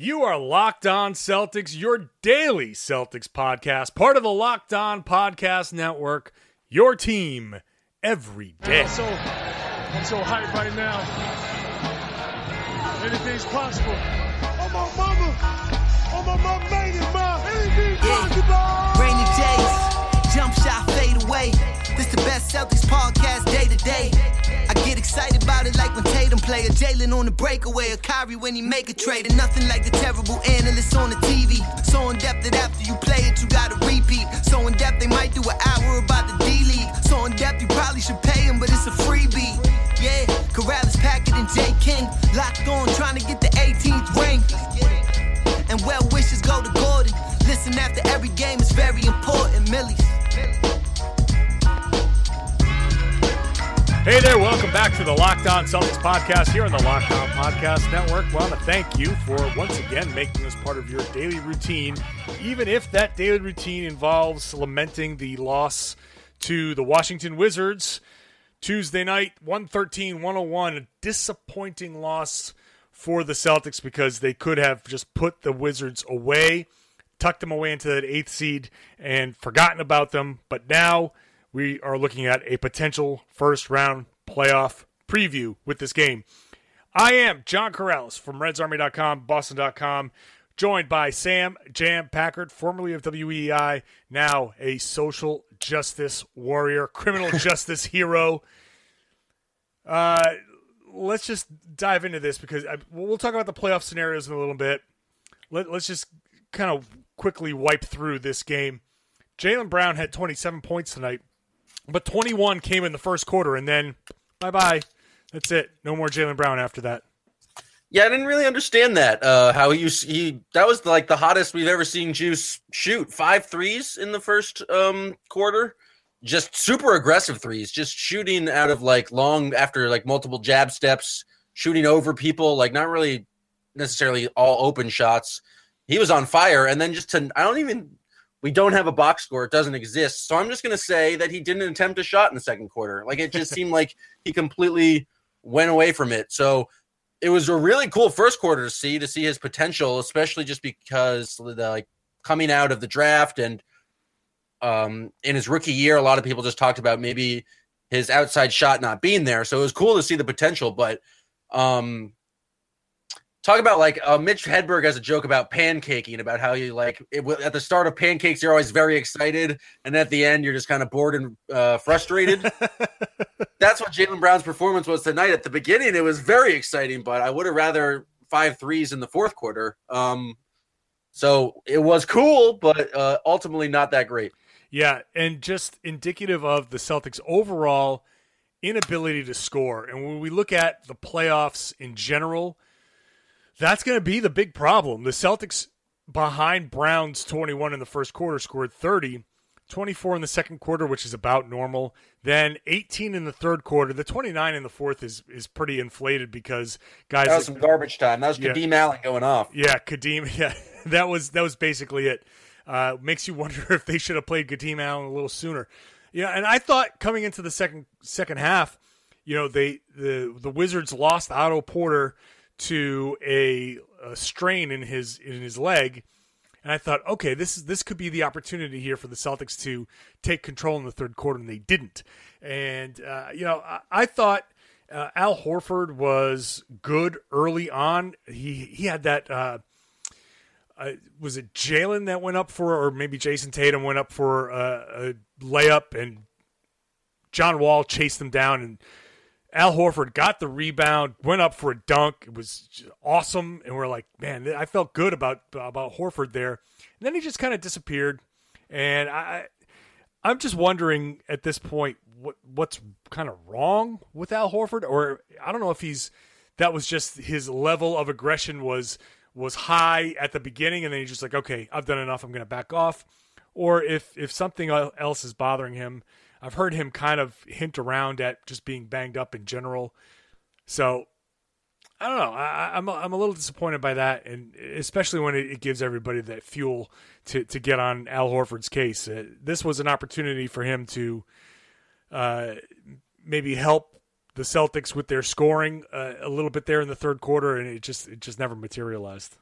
You are Locked On Celtics, your daily Celtics podcast, part of the Locked On Podcast Network, your team every day. I'm so, I'm so hyped right now. Anything's possible. Oh, my mama. Oh, my mama made it, ma. Anything's possible. Rainy days, jump shot fade away. This the best Celtics podcast day to day. Excited about it like when Tatum play a Jaylen on the breakaway, a Kyrie when he make a trade, and nothing like the terrible analysts on the TV. So in depth that after you play it, you gotta repeat. So in depth they might do an hour about the D League. So in depth you probably should pay him, but it's a freebie. Yeah, Corrales, Packard, and J King locked on, trying to get the 18th ring. And well wishes go to Gordon. Listen after every game is very important, Millies. Hey there, welcome back to the Locked On Celtics podcast here on the Locked On Podcast Network. I want to thank you for once again making this part of your daily routine, even if that daily routine involves lamenting the loss to the Washington Wizards Tuesday night, 113 101. A disappointing loss for the Celtics because they could have just put the Wizards away, tucked them away into that eighth seed, and forgotten about them. But now we are looking at a potential first round playoff preview with this game. I am John Corrales from RedsArmy.com, Boston.com, joined by Sam Jam Packard, formerly of WEEI, now a social justice warrior, criminal justice hero. Uh, let's just dive into this because I, we'll talk about the playoff scenarios in a little bit. Let, let's just kind of quickly wipe through this game. Jaylen Brown had 27 points tonight, but 21 came in the first quarter, and then bye bye. That's it. No more Jaylen Brown after that. Yeah, I didn't really understand that. Uh, how he he that was like the hottest we've ever seen Juice shoot five threes in the first um, quarter. Just super aggressive threes, just shooting out of like long after like multiple jab steps, shooting over people, like not really necessarily all open shots. He was on fire, and then just to I don't even we don't have a box score; it doesn't exist. So I'm just gonna say that he didn't attempt a shot in the second quarter. Like it just seemed like he completely went away from it. So it was a really cool first quarter to see to see his potential, especially just because the like coming out of the draft and um in his rookie year, a lot of people just talked about maybe his outside shot not being there. So it was cool to see the potential, but um talk about like uh, Mitch Hedberg has a joke about pancaking about how you like it, at the start of pancakes you're always very excited and at the end you're just kind of bored and uh, frustrated. That's what Jaylen Brown's performance was tonight. At the beginning, it was very exciting, but I would have rather five threes in the fourth quarter. Um, so it was cool, but uh, ultimately not that great. Yeah, and just indicative of the Celtics' overall inability to score. And when we look at the playoffs in general, that's going to be the big problem. The Celtics behind Browns 21 in the first quarter scored 30, 24 in the second quarter, which is about normal. Then 18 in the third quarter. The 29 in the fourth is is pretty inflated because guys. That was some garbage time. That was Yeah. Kadeem Allen going off. Yeah, Kadeem. Yeah, that was that was basically it. Uh, makes you wonder if they should have played Kadeem Allen a little sooner. Yeah, and I thought coming into the second second half, you know, they the the Wizards lost Otto Porter to a, a strain in his in his leg, and I thought, okay, this is this could be the opportunity here for the Celtics to take control in the third quarter, and they didn't. And uh, you know, I, I thought. Uh, Al Horford was good early on. He he had that uh, uh, was it Jaylen that went up for, or maybe Jayson Tatum went up for uh, a layup, and John Wall chased them down, and Al Horford got the rebound, went up for a dunk. It was awesome, and we're like, man, I felt good about about Horford there. And then he just kind of disappeared, and I, I'm just wondering at this point what what's kind of wrong with Al Horford, or I don't know if he's that was just his level of aggression was was high at the beginning, and then he's just like, okay, I've done enough, I'm going to back off, or if if something else is bothering him. I've heard him kind of hint around at just being banged up in general, so I don't know. I, I'm a, I'm a little disappointed by that, and especially when it, it gives everybody that fuel to to get on Al Horford's case. Uh, this was an opportunity for him to uh, maybe help the Celtics with their scoring uh, a little bit there in the third quarter, and it just it just never materialized.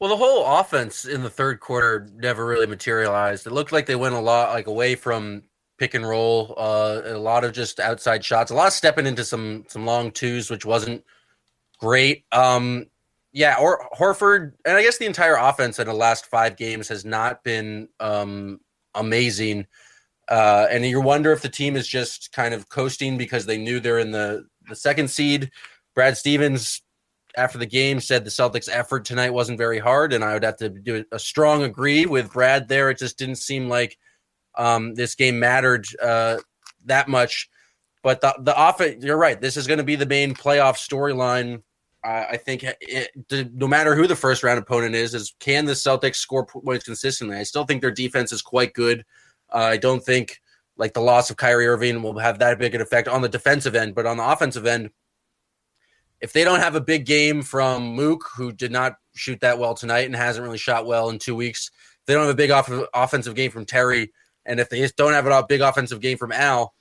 Well, the whole offense in the third quarter never really materialized. It looked like they went a lot like away from pick and roll, uh, a lot of just outside shots, a lot of stepping into some some long twos, which wasn't great. Um, yeah, or Horford, and I guess the entire offense in the last five games has not been um, amazing. Uh, and you wonder if the team is just kind of coasting because they knew they're in the the second seed. Brad Stevens after the game said the Celtics' effort tonight wasn't very hard, and I would have to do a strong agree with Brad there. It just didn't seem like um, this game mattered uh, that much. But the the offense, you're right. This is going to be the main playoff storyline. I think it, no matter who the first round opponent is, is can the Celtics score points consistently? I still think their defense is quite good. Uh, I don't think like the loss of Kyrie Irving will have that big an effect on the defensive end, but on the offensive end, if they don't have a big game from Mook, who did not shoot that well tonight and hasn't really shot well in two weeks, they don't have a big off- offensive game from Terry, and if they just don't have a big offensive game from Al,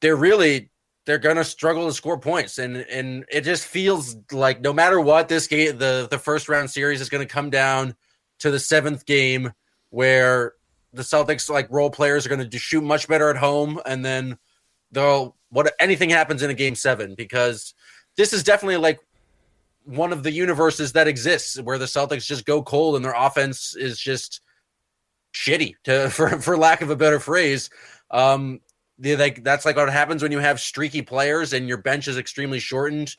they're really they're gonna struggle to score points, and and it just feels like no matter what, this game the the first round series is gonna come down to the seventh game where the Celtics like role players are gonna shoot much better at home, and then they'll what anything happens in a game seven because this is definitely like one of the universes that exists where the Celtics just go cold and their offense is just shitty to for for lack of a better phrase. Um they, like that's like what happens when you have streaky players and your bench is extremely shortened.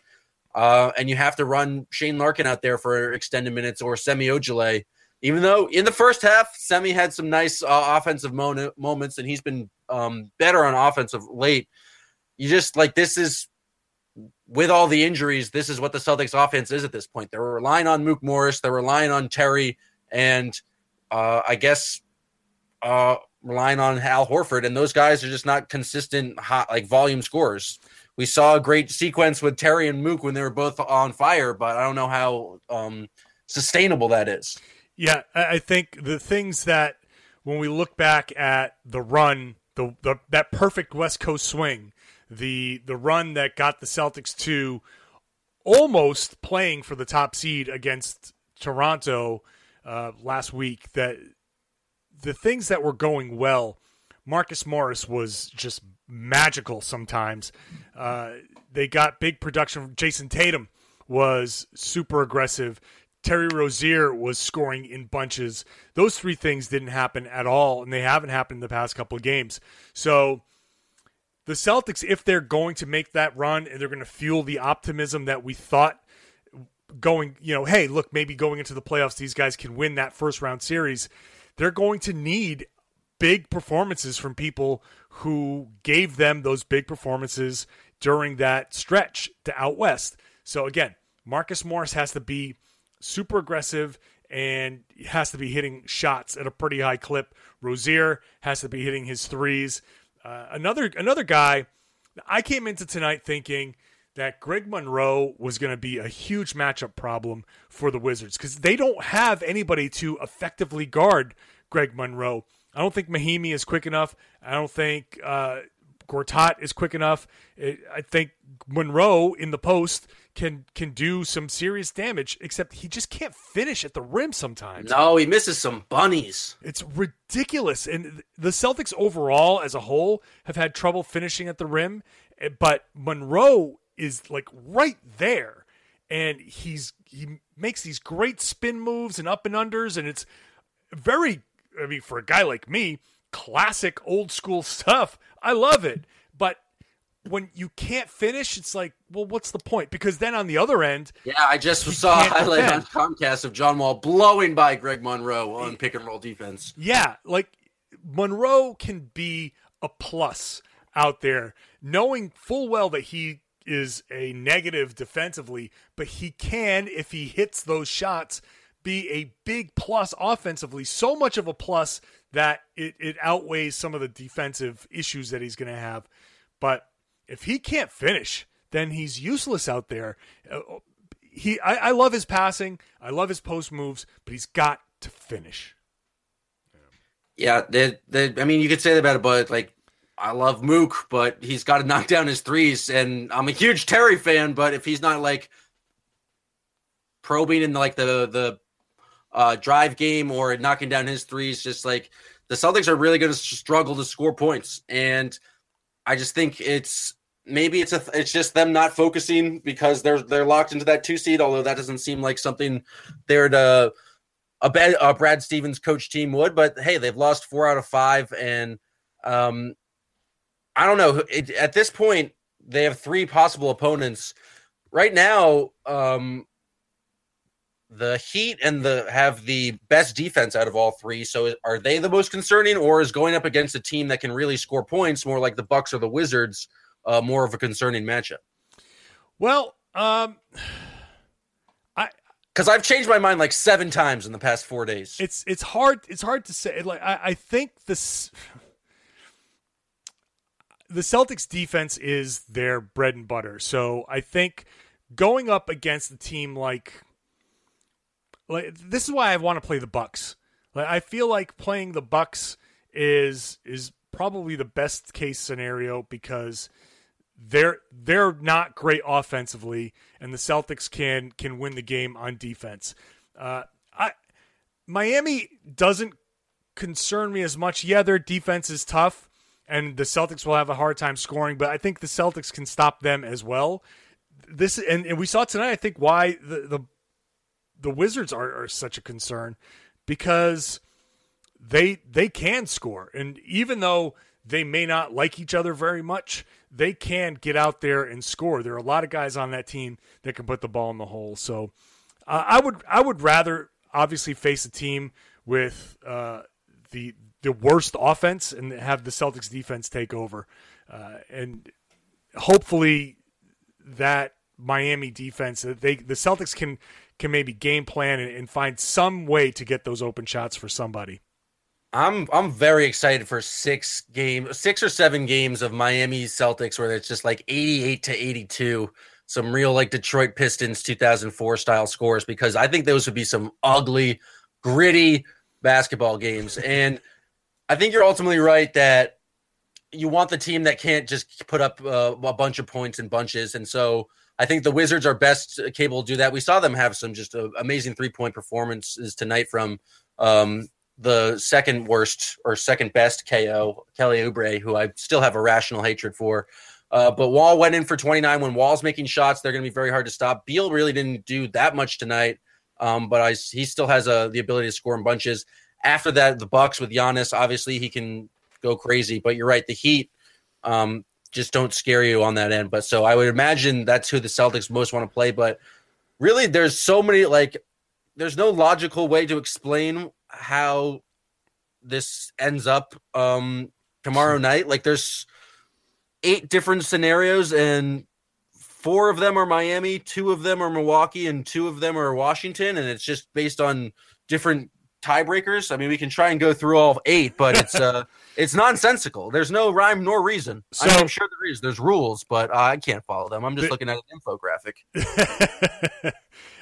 Uh, and you have to run Shane Larkin out there for extended minutes or Semi Ojeleye. Even though in the first half, Semi had some nice uh, offensive mo- moments and he's been um, better on offensive late. You just like this is with all the injuries, this is what the Celtics offense is at this point. They're relying on Mook Morris, they're relying on Terry, and uh, I guess uh, relying on Al Horford, and those guys are just not consistent, hot like volume scorers. We saw a great sequence with Terry and Mook when they were both on fire, but I don't know how um, sustainable that is. Yeah, I think the things that when we look back at the run, the, the that perfect West Coast swing the the run that got the Celtics to almost playing for the top seed against Toronto uh, last week. That the things that were going well, Marcus Morris was just magical. Sometimes uh, they got big production. from Jayson Tatum was super aggressive. Terry Rozier was scoring in bunches. Those three things didn't happen at all, and they haven't happened in the past couple of games. So the Celtics, if they're going to make that run and they're going to fuel the optimism that we thought going, you know, hey, look, maybe going into the playoffs, these guys can win that first round series, they're going to need big performances from people who gave them those big performances during that stretch to out west. So again, Marcus Morris has to be super aggressive and has to be hitting shots at a pretty high clip. Rozier has to be hitting his threes. Uh, another another guy. I came into tonight thinking that Greg Monroe was going to be a huge matchup problem for the Wizards because they don't have anybody to effectively guard Greg Monroe. I don't think Mahinmi is quick enough. I don't think uh, Gortat is quick enough. I think Monroe in the post can can do some serious damage, except he just can't finish at the rim sometimes. No, he misses some bunnies. It's ridiculous. And the Celtics overall as a whole have had trouble finishing at the rim, eh, but Monroe is like right there. And he's he makes these great spin moves and up and unders, and it's very I mean, for a guy like me, classic old school stuff. I love it. But when you can't finish, it's like, well, what's the point? Because then on the other end, yeah, I just saw a highlight defend. on Comcast of John Wall blowing by Greg Monroe on pick and roll defense. Yeah, like Monroe can be a plus out there, knowing full well that he is a negative defensively, but he can, if he hits those shots, be a big plus offensively. So much of a plus that it, it outweighs some of the defensive issues that he's going to have. But if he can't finish, then he's useless out there. He, I, I love his passing, I love his post moves, but he's got to finish. Yeah, they, they, I mean, you could say that about it, but like, I love Mook, but he's got to knock down his threes. And I'm a huge Terry fan, but if he's not like probing in like the the uh, drive game or knocking down his threes. Just like the Celtics are really going to struggle to score points, and I just think it's maybe it's a it's just them not focusing because they're they're locked into that two seed. Although that doesn't seem like something they're to a, bad, a Brad Stevens coach team would. But hey, they've lost four out of five, and um, I don't know. It, at this point, they have three possible opponents. Right now, um, the Heat and the have the best defense out of all three. So are they the most concerning, or is going up against a team that can really score points, more like the Bucks or the Wizards, uh, more of a concerning matchup? Well, um, I because I've changed my mind like seven times in the past four days. It's it's hard it's hard to say. Like I, I think this the Celtics defense is their bread and butter. So I think going up against a team like like this is why I want to play the Bucks. Like I feel like playing the Bucks is is probably the best case scenario because they're they're not great offensively, and the Celtics can can win the game on defense. Uh, I Miami doesn't concern me as much. Yeah, their defense is tough, and the Celtics will have a hard time scoring, but I think the Celtics can stop them as well. This and, and we saw tonight. I think why the the the Wizards are, are such a concern because they they can score, and even though they may not like each other very much, they can get out there and score. There are a lot of guys on that team that can put the ball in the hole. So uh, I would I would rather obviously face a team with uh, the the worst offense and have the Celtics defense take over, uh, and hopefully that Miami defense they the Celtics can can maybe game plan and, and find some way to get those open shots for somebody. I'm I'm very excited for six game, six or seven games of Miami Celtics where it's just like 88 to 82, some real like Detroit Pistons 2004 style scores because I think those would be some ugly, gritty basketball games. And I think you're ultimately right that you want the team that can't just put up uh, a bunch of points in bunches. And so I think the Wizards are best capable to do that. We saw them have some just uh, amazing three point performances tonight from um, the second worst or second best KO, Kelly Oubre, who I still have a rational hatred for. Uh, but Wall went in for 29. When Wall's making shots, they're going to be very hard to stop. Beal really didn't do that much tonight, um, but I, he still has uh, the ability to score in bunches. After that, the Bucks with Giannis, obviously he can go crazy. But you're right, the Heat um, just don't scare you on that end. But so I would imagine that's who the Celtics most want to play. But really, there's so many like there's no logical way to explain how this ends up um tomorrow night. Like there's eight different scenarios and four of them are Miami, two of them are Milwaukee, and two of them are Washington, and it's just based on different tiebreakers. I mean, we can try and go through all eight, but it's uh it's nonsensical. There's no rhyme nor reason. So- I'm sure there is. There's rules, but uh, I can't follow them. I'm just The- looking at an infographic.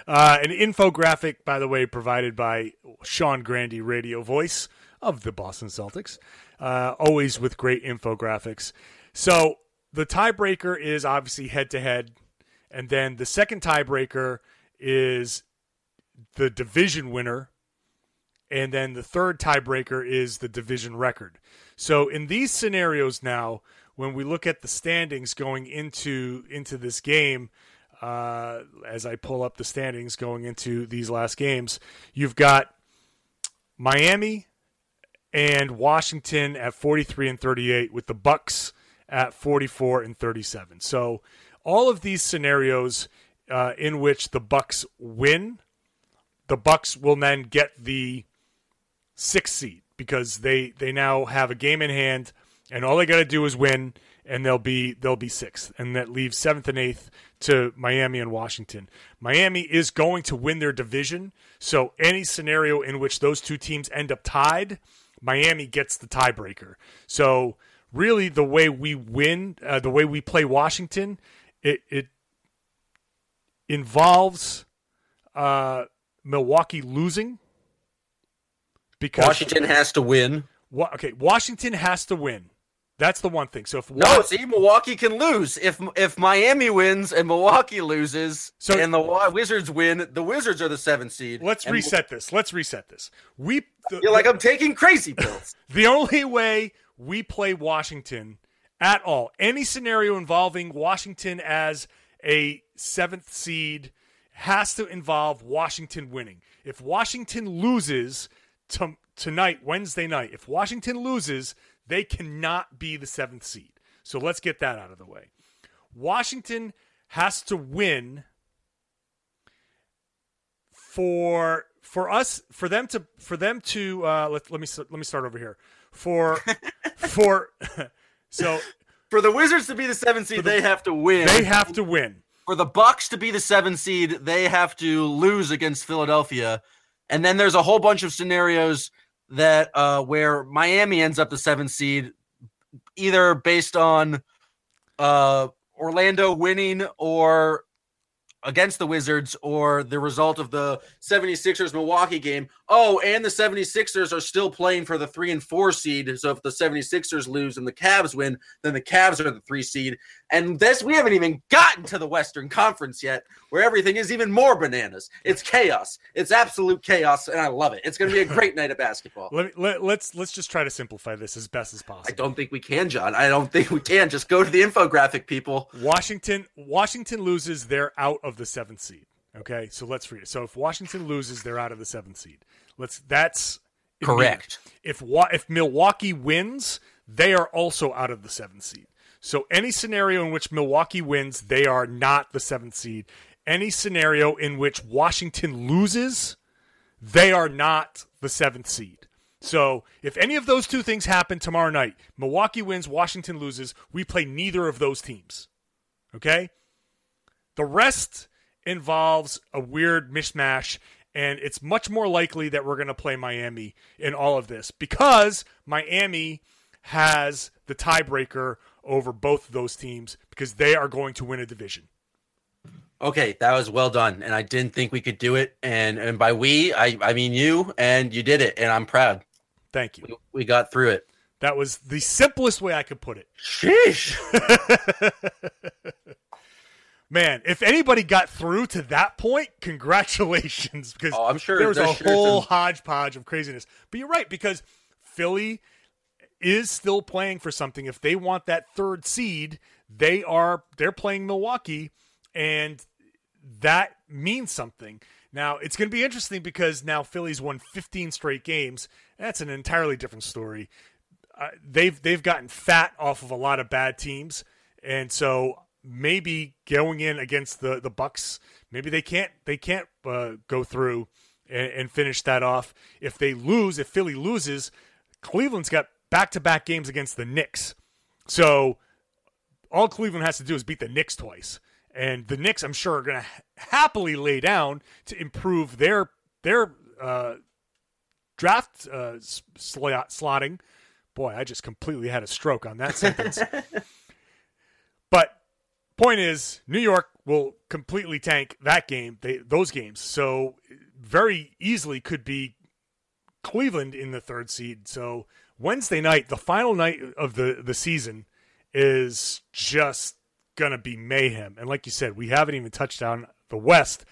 uh, an infographic, by the way, provided by Sean Grande, radio voice of the Boston Celtics, uh, always with great infographics. So the tiebreaker is obviously head to head, and then the second tiebreaker is the division winner, and then the third tiebreaker is the division record. So in these scenarios now, when we look at the standings going into into this game, uh, as I pull up the standings going into these last games, you've got Miami and Washington at 43 and 38 with the Bucks at 44 and 37. So all of these scenarios uh, in which the Bucks win, the Bucks will then get the sixth seed because they they now have a game in hand and all they got to do is win and they'll be they'll be sixth and that leaves seventh and eighth to Miami and Washington. Miami is going to win their division, so any scenario in which those two teams end up tied, Miami gets the tiebreaker. So really, the way we win, uh, the way we play Washington, it it involves uh, Milwaukee losing because Washington has to win. Wa- okay, Washington has to win. That's the one thing. So if No, see, Milwaukee can lose if if Miami wins and Milwaukee loses, So- and the Wizards win. The Wizards are the seventh seed. let's reset this. Let's reset this. We the, You're like I'm taking crazy pills. the only way we play Washington at all, any scenario involving Washington as a seventh seed, has to involve Washington winning. If Washington loses to, tonight, Wednesday night, if Washington loses, they cannot be the seventh seed. So let's get that out of the way. Washington has to win for for us for them to for them to uh, let let me let me start over here for for so For the Wizards to be the seventh seed, they have to win. they have to win. For the Bucks to be the seventh seed, they have to lose against Philadelphia. And then there's a whole bunch of scenarios that uh, where Miami ends up the seventh seed, either based on uh, Orlando winning or against the Wizards or the result of the 76ers Milwaukee game. Oh, and the 76ers are still playing for the 3 and 4 seed. So if the 76ers lose and the Cavs win, then the Cavs are the 3 seed. And this we haven't even gotten to the Western Conference yet, where everything is even more bananas. It's chaos. It's absolute chaos and I love it. It's going to be a great night of basketball. Let, me, let let's let's just try to simplify this as best as possible. I don't think we can, John. I don't think we can. Just go to the infographic, people. Washington Washington loses, they're out of the seventh seed. Okay, so let's read it. So if Washington loses, they're out of the seventh seed. Let's that's Correct. If if Milwaukee wins, they are also out of the seventh seed. So any scenario in which Milwaukee wins, they are not the seventh seed. Any scenario in which Washington loses, they are not the seventh seed. So if any of those two things happen tomorrow night, Milwaukee wins, Washington loses, we play neither of those teams. Okay? The rest involves a weird mishmash, and it's much more likely that we're going to play Miami in all of this because Miami has the tiebreaker over both of those teams because they are going to win a division. Okay, that was well done, and I didn't think we could do it. And and by we, I I mean you, and you did it, and I'm proud. Thank you. We, we got through it. That was the simplest way I could put it. Sheesh. Man, if anybody got through to that point, congratulations because Oh, I'm sure there was a sure whole some- hodgepodge of craziness. But you're right because Philly is still playing for something. If they want that third seed, they are they're playing Milwaukee and that means something. Now, it's going to be interesting because now Philly's won 15 straight games. That's an entirely different story. Uh, they've they've gotten fat off of a lot of bad teams, and so maybe going in against the the Bucks, maybe they can't they can't uh, go through and, and finish that off. If they lose, if Philly loses, Cleveland's got back to back games against the Knicks, so all Cleveland has to do is beat the Knicks twice, and the Knicks, I'm sure, are going to happily lay down to improve their their uh, draft uh, slotting. Boy, I just completely had a stroke on that sentence. point is, New York will completely tank that game, they, those games. So very easily could be Cleveland in the third seed. So Wednesday night, the final night of the the season, is just gonna be mayhem. And like you said, we haven't even touched on the West.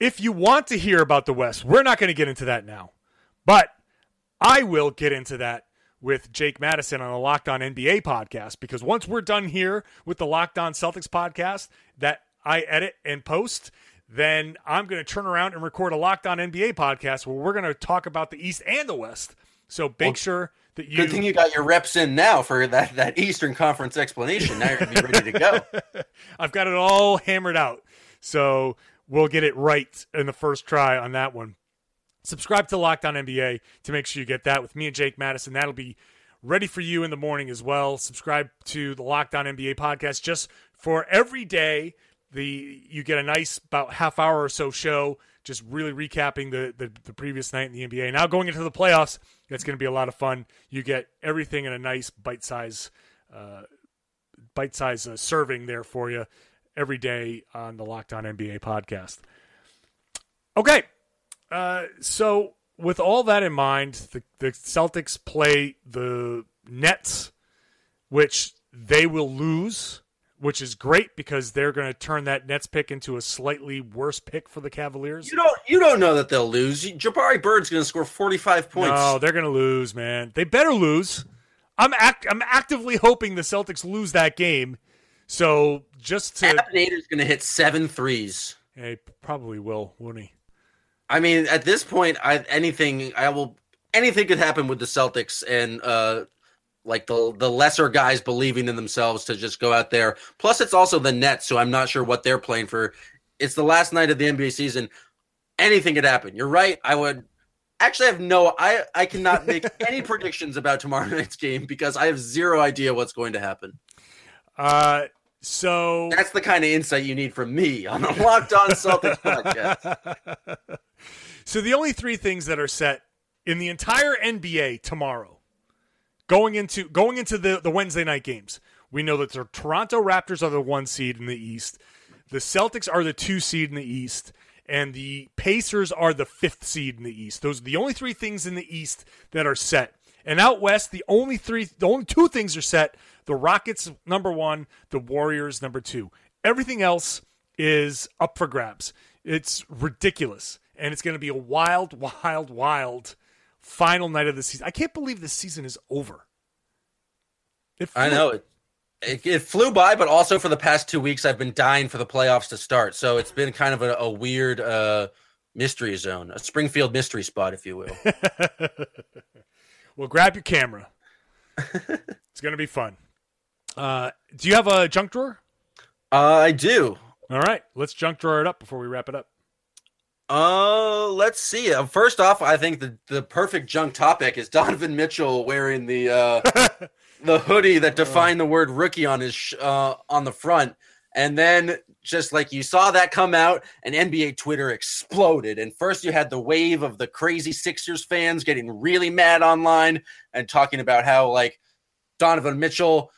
If you want to hear about the West, we're not going to get into that now, but I will get into that with Jake Madison on the Locked On NBA podcast because once we're done here with the Locked On Celtics podcast that I edit and post, then I'm going to turn around and record a Locked On NBA podcast where we're going to talk about the East and the West. So make sure that you Good thing you got your reps in now for that that Eastern Conference explanation. Now you're gonna be ready to go. I've got it all hammered out. So we'll get it right in the first try on that one. Subscribe to Locked On NBA to make sure you get that with me and Jake Madison. That'll be ready for you in the morning as well. Subscribe to the Locked On NBA podcast just for every day. The you get a nice about half hour or so show, just really recapping the the, the previous night in the NBA. Now going into the playoffs, it's going to be a lot of fun. You get everything in a nice bite size uh, bite size uh, serving there for you every day on the Locked On NBA podcast. Okay, uh, so with all that in mind, the, the Celtics play the Nets which they will lose, which is great because they're going to turn that Nets pick into a slightly worse pick for the Cavaliers. You don't you don't know that they'll lose. Jabari Bird's going to score 45 points. No, they're going to lose, man. They better lose. I'm act- I'm actively hoping the Celtics lose that game. So just to Nader's going to hit seven threes. Yeah, he probably will, won't he? I mean, at this point, I anything I will anything could happen with the Celtics and uh like the the lesser guys believing in themselves to just go out there. Plus, it's also the Nets, so I'm not sure what they're playing for. It's the last night of the NBA season. Anything could happen. You're right. I would actually have no. I I cannot make any predictions about tomorrow night's game because I have zero idea what's going to happen. Uh, so That's the kind of insight you need from me on the Locked On Celtics podcast. So the only three things that are set in the entire NBA tomorrow, going into going into the the Wednesday night games, we know that the Toronto Raptors are the one seed in the East, the Celtics are the two seed in the East, and the Pacers are the fifth seed in the East. Those are the only three things in the East that are set. And out west, the only three, the only two things are set: the Rockets number one, the Warriors number two. Everything else is up for grabs. It's ridiculous, and it's going to be a wild, wild, wild final night of the season. I can't believe this season is over. It I know it, it. It flew by, but also for the past two weeks, I've been dying for the playoffs to start. So it's been kind of a, a weird uh, mystery zone, a Springfield mystery spot, if you will. well, grab your camera. it's going to be fun. Uh, do you have a junk drawer? uh, I do. All right, let's junk drawer it up before we wrap it up. Uh, let's see. Uh, first off, I think the, the perfect junk topic is Donovan Mitchell wearing the uh, the hoodie that defined the word rookie on his sh- uh, on the front, and then just like you saw that come out, and NBA Twitter exploded. And first, you had the wave of the crazy Sixers fans getting really mad online and talking about how like Donovan Mitchell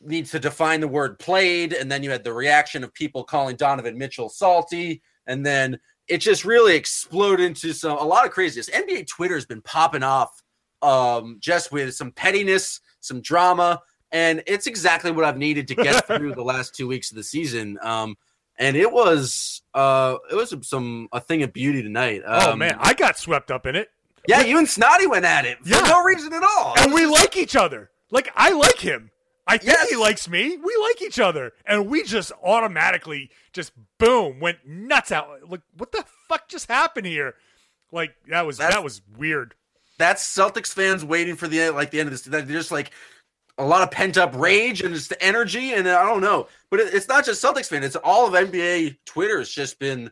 needs to define the word played, and then you had the reaction of people calling Donovan Mitchell salty, and then it just really exploded into some a lot of craziness. NBA Twitter has been popping off um, just with some pettiness, some drama, and it's exactly what I've needed to get through the last two weeks of the season. Um, and it was uh, it was some a thing of beauty tonight. oh Um, man, I got swept up in it, yeah, you and Snotty went at it for Yeah. no reason at all. and we like each other. Like I like him. I think Yes. he likes me. We like each other, and we just automatically just boom went nuts out. Like what the fuck just happened here? Like that was That's- that was weird. that's Celtics fans waiting for the like the end of this. They're just like a lot of pent up rage and just the energy, and I don't know. But it, it's not just Celtics fans; it's all of NBA Twitter has just been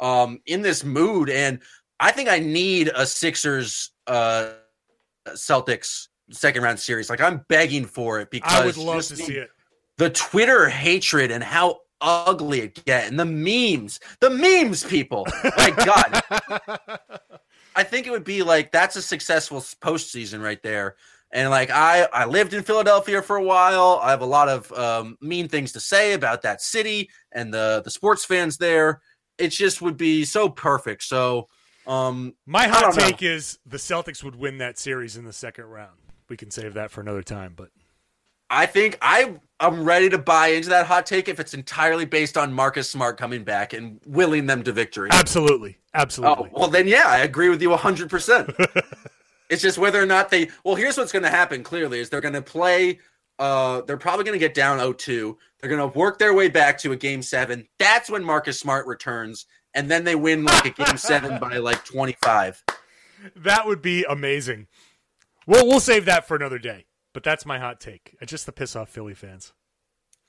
um, in this mood, and I think I need a Sixers uh, Celtics second round series. Like I'm begging for it because I would love to see it. the Twitter hatred and how ugly it get, and the memes, the memes, people. My God. I think it would be like that's a successful postseason right there. And like I, I lived in Philadelphia for a while. I have a lot of um, mean things to say about that city and the the sports fans there. It just would be so perfect. So, um, My hot don't know. take is the Celtics would win that series in the second round. We can save that for another time, but I think I I'm ready to buy into that hot take if it's entirely based on Marcus Smart coming back and willing them to victory. absolutely, absolutely. Oh, well, then, yeah, I agree with you 100%. it's just whether or not they. Well, here's what's going to happen clearly is they're going to play. Uh, they're probably going to get down 0-2. They're going to work their way back to a game seven. That's when Marcus Smart returns. And then they win like a game seven by like 25. That would be amazing. Well, we'll save that for another day. But that's my hot take. Just to piss off Philly fans.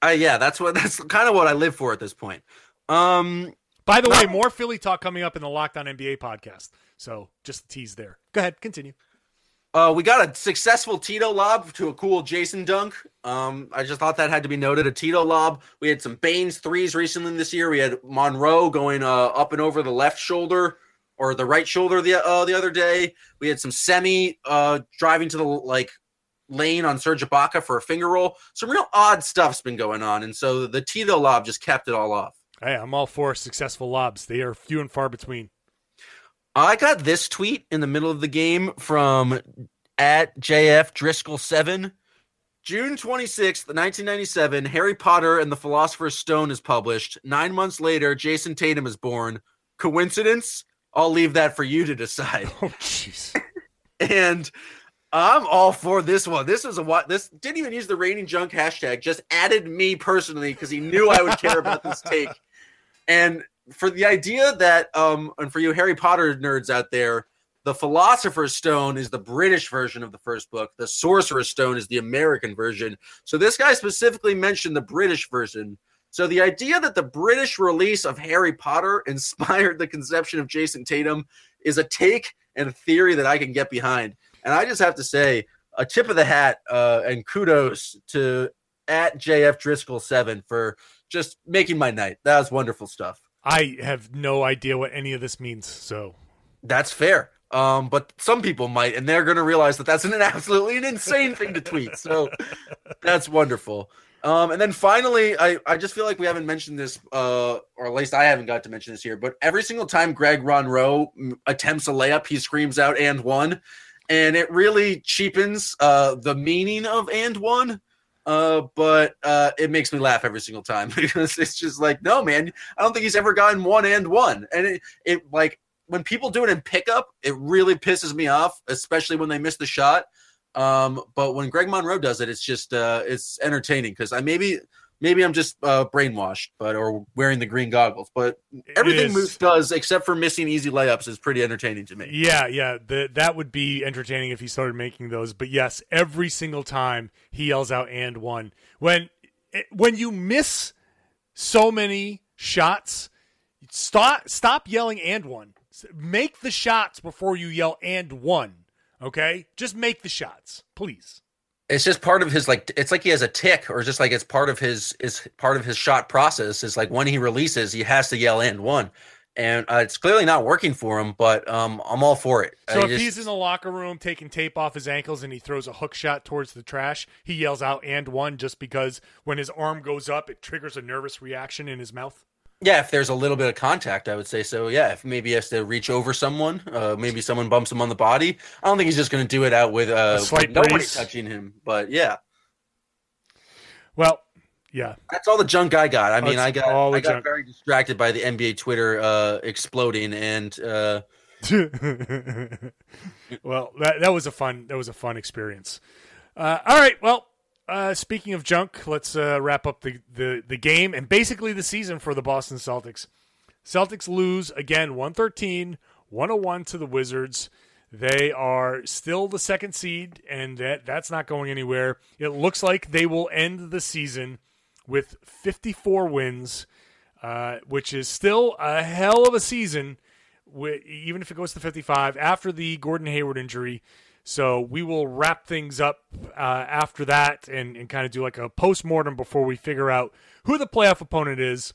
Uh, yeah, that's what that's kind of what I live for at this point. Um, By the way, more Philly talk coming up in the Locked On NBA podcast. So just a tease there. Go ahead, continue. Uh, we got a successful Tito lob to a cool Jayson dunk. Um, I just thought that had to be noted. A Tito lob. We had some Baynes threes recently this year. We had Monroe going uh, up and over the left shoulder or the right shoulder the uh, the other day. We had some Semi uh, driving to the like lane on Serge Ibaka for a finger roll. Some real odd stuff's been going on, and so the Tito lob just kept it all off. Hey, I'm all for successful lobs. They are few and far between. I got this tweet in the middle of the game from at JF Driscoll seven. June 26th, 1997, Harry Potter and the Philosopher's Stone is published. Nine months later, Jayson Tatum is born. Coincidence? I'll leave that for you to decide. Oh, jeez. and I'm all for this one. This was a what this didn't even use the raining junk hashtag, just added me personally because he knew I would care about this take. And for the idea that um and for you Harry Potter nerds out there, the Philosopher's Stone is the British version of the first book. The Sorcerer's Stone is the American version. So this guy specifically mentioned the British version. So the idea that the British release of Harry Potter inspired the conception of Jayson Tatum is a take and a theory that I can get behind. And I just have to say, a tip of the hat uh, and kudos to at JF Driscoll seven for just making my night. That was wonderful stuff. I have no idea what any of this means. So That's fair. Um, but some people might, and they're going to realize that that's an, absolutely an insane thing to tweet. So that's wonderful. Um, and then finally, I, I just feel like we haven't mentioned this, uh, or at least I haven't got to mention this here. But every single time Greg Monroe mm, attempts a layup, he screams out "and one," and it really cheapens uh, the meaning of "and one." Uh, but uh, it makes me laugh every single time because it's just like, no, man, I don't think he's ever gotten one and one, and it, it like when people do it in pickup, it really pisses me off, especially when they miss the shot. Um, but when Greg Monroe does it, it's just uh, it's entertaining because I maybe maybe I'm just uh, brainwashed, but or wearing the green goggles. But everything is- Moose does, except for missing easy layups, is pretty entertaining to me. Yeah, yeah, the, that would be entertaining if he started making those. But yes, every single time he yells out "and one" when when you miss so many shots, stop stop yelling "and one." Make the shots before you yell "and one." Okay, just make the shots, please. It's just part of his like it's like he has a tick, or just like it's part of his is part of his shot process. Is like when he releases, he has to yell "and one," and uh, it's clearly not working for him. But um, I'm all for it. So I if just- he's in the locker room taking tape off his ankles and he throws a hook shot towards the trash, he yells out "and one" just because when his arm goes up, it triggers a nervous reaction in his mouth. Yeah, if there's a little bit of contact, I would say so. Yeah, if maybe he has to reach over someone, uh, maybe someone bumps him on the body. I don't think he's just going to do it out with uh, with nobody touching him. But yeah, Well, yeah, that's all the junk I got. I mean, That's I got I got junk. very distracted by the NBA Twitter uh, exploding, and uh, well, that that was a fun that was a fun experience. Uh, all right, well, uh, speaking of junk, let's uh, wrap up the, the the game and basically the season for the Boston Celtics. Celtics lose again 113, 101 to the Wizards. They are still the second seed, and that that's not going anywhere. It looks like they will end the season with 54 wins, uh, which is still a hell of a season, even if it goes to 55 after the Gordon Hayward injury. So we will wrap things up uh, after that and, and kind of do like a post mortem before we figure out who the playoff opponent is,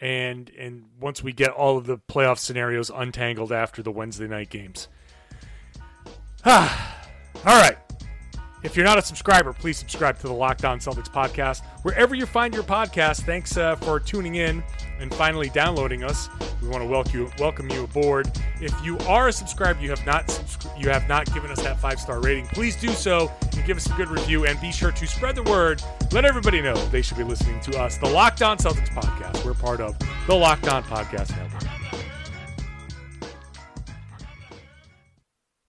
and and once we get all of the playoff scenarios untangled after the Wednesday night games. all right. If you're not a subscriber, please subscribe to the Locked On Celtics podcast wherever you find your podcast. Thanks uh, for tuning in and finally downloading us. We want to welcome you, welcome you aboard. If you are a subscriber, you have not subscri- you have not given us that five star rating. Please do so and give us a good review. And be sure to spread the word. Let everybody know they should be listening to us, the Locked On Celtics podcast. We're part of the Locked On Podcast Network.